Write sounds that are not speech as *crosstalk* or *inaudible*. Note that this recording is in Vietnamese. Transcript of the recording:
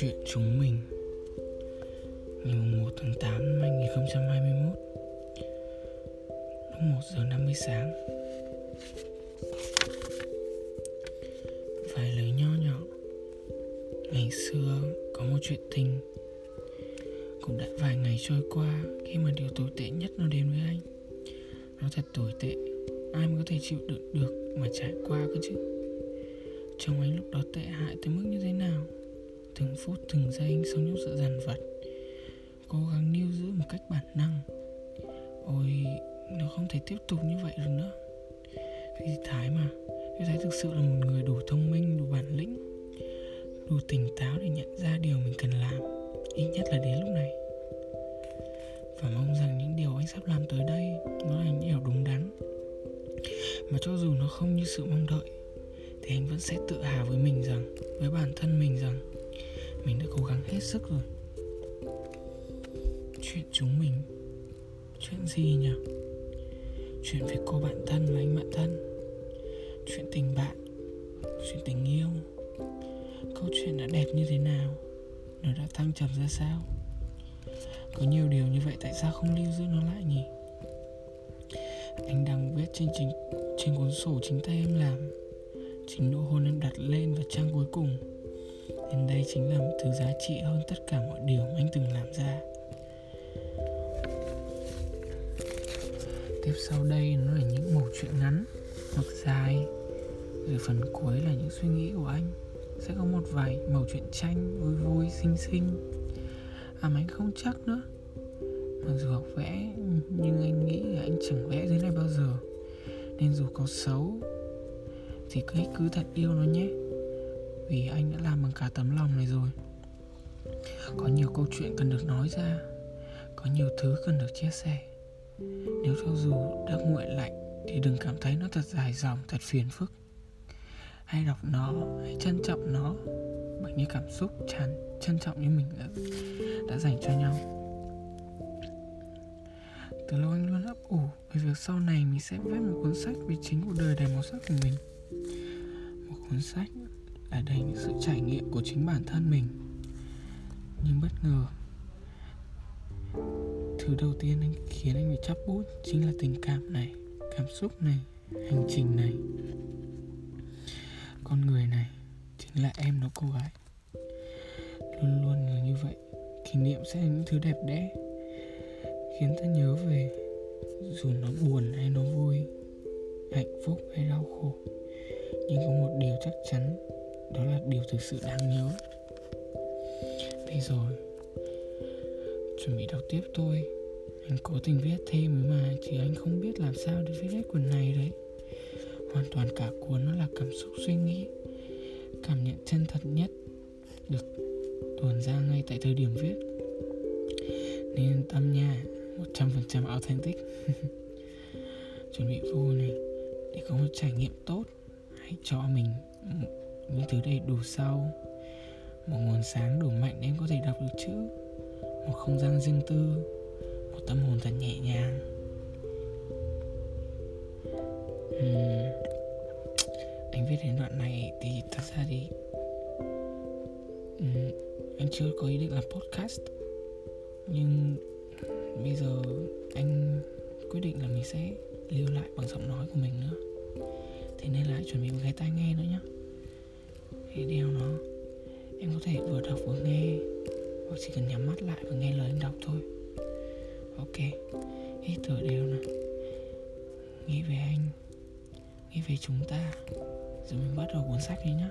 Chuyện chúng mình. Ngày 1 tháng 8 năm 2021 Lúc 1 giờ 50 sáng, Vài lời nho nhỏ. Ngày xưa có một chuyện tình Cũng đã vài ngày trôi qua Khi mà điều tồi tệ nhất nó đến với anh. Nó thật tồi tệ, Ai mới có thể chịu đựng được mà trải qua cơ chứ? Trông anh lúc đó tệ hại tới mức như thế nào? Từng phút từng giây anh sống trong sự dằn vặt. Cố gắng níu giữ một cách bản năng. Ôi Nó không thể tiếp tục như vậy được nữa. Thì Thái mà? Thế Thái thực sự là một người đủ thông minh, đủ bản lĩnh Đủ tỉnh táo để nhận ra điều mình cần làm Ít nhất là đến lúc này. Và mong rằng những điều anh sắp làm tới đây Nó là những điều đúng đắn. Mà cho dù nó không như sự mong đợi thì anh vẫn sẽ tự hào với mình rằng với bản thân mình rằng mình đã cố gắng hết sức rồi. Chuyện chúng mình, chuyện gì nhỉ? Chuyện về cô bạn thân và anh bạn thân. Chuyện tình bạn, chuyện tình yêu. Câu chuyện đã đẹp như thế nào? Nó đã thăng trầm ra sao? Có nhiều điều như vậy tại sao không lưu giữ nó lại nhỉ? Anh đang viết trên trình trên cuốn sổ chính tay em làm. Chính nụ hôn em đặt lên và trang cuối cùng nên đây chính là một thứ giá trị hơn tất cả mọi điều mà anh từng làm ra. Tiếp sau đây nó là những mẩu chuyện ngắn, hoặc dài. Rồi phần cuối là những suy nghĩ của anh. Sẽ có một vài mẩu chuyện tranh, vui vui, xinh xinh. À mà anh không chắc nữa. Mặc dù học vẽ, nhưng anh nghĩ là anh chẳng vẽ dưới này bao giờ. Nên dù có xấu, thì cứ cứ thật yêu nó nhé vì anh đã làm bằng cả tấm lòng này rồi. Có nhiều câu chuyện cần được nói ra. Có nhiều thứ cần được chia sẻ. Nếu cho dù đã nguội lạnh thì đừng cảm thấy nó thật dài dòng thật phiền phức. Hãy đọc nó hãy trân trọng nó bằng những cảm xúc tràn trân trọng như mình đã, đã dành cho nhau. Từ lâu anh luôn ấp ủ về việc sau này mình sẽ viết một cuốn sách về chính cuộc đời đầy màu sắc của mình. Một cuốn sách là đầy những sự trải nghiệm của chính bản thân mình. Nhưng bất ngờ, thứ đầu tiên anh khiến anh bị chắp bút chính là tình cảm này, cảm xúc này, hành trình này. Con người này chính là em nó cô gái. Luôn luôn là như vậy, kỷ niệm sẽ là những thứ đẹp đẽ, khiến ta nhớ về dù nó buồn hay nó vui. Điều thực sự đáng nhớ. Đây rồi, chuẩn bị đọc tiếp thôi anh cố tình viết thêm mà chỉ anh không biết làm sao để viết hết cuốn này đấy. Hoàn toàn cả cuốn nó là cảm xúc suy nghĩ, cảm nhận chân thật nhất được tuồn ra ngay tại thời điểm viết. Nên yên tâm nha 100% authentic. *laughs* Chuẩn bị vô này, để có một trải nghiệm tốt. Hãy cho mình những thứ đầy đủ sâu. Một nguồn sáng đủ mạnh để em có thể đọc được chữ một không gian riêng tư. Một tâm hồn thật nhẹ nhàng. Uhm, anh viết đến đoạn này thì thật ra thì uhm, anh chưa có ý định làm podcast. Nhưng bây giờ anh quyết định là mình sẽ lưu lại bằng giọng nói của mình nữa. Thế nên là chuẩn bị một cái tai nghe nữa nhé để đeo nó. Em có thể vừa đọc vừa nghe, hoặc chỉ cần nhắm mắt lại và nghe lời anh đọc thôi. Ok, hít thở đều nè nghĩ về anh, nghĩ về chúng ta. Rồi mình bắt đầu cuốn sách đi nhé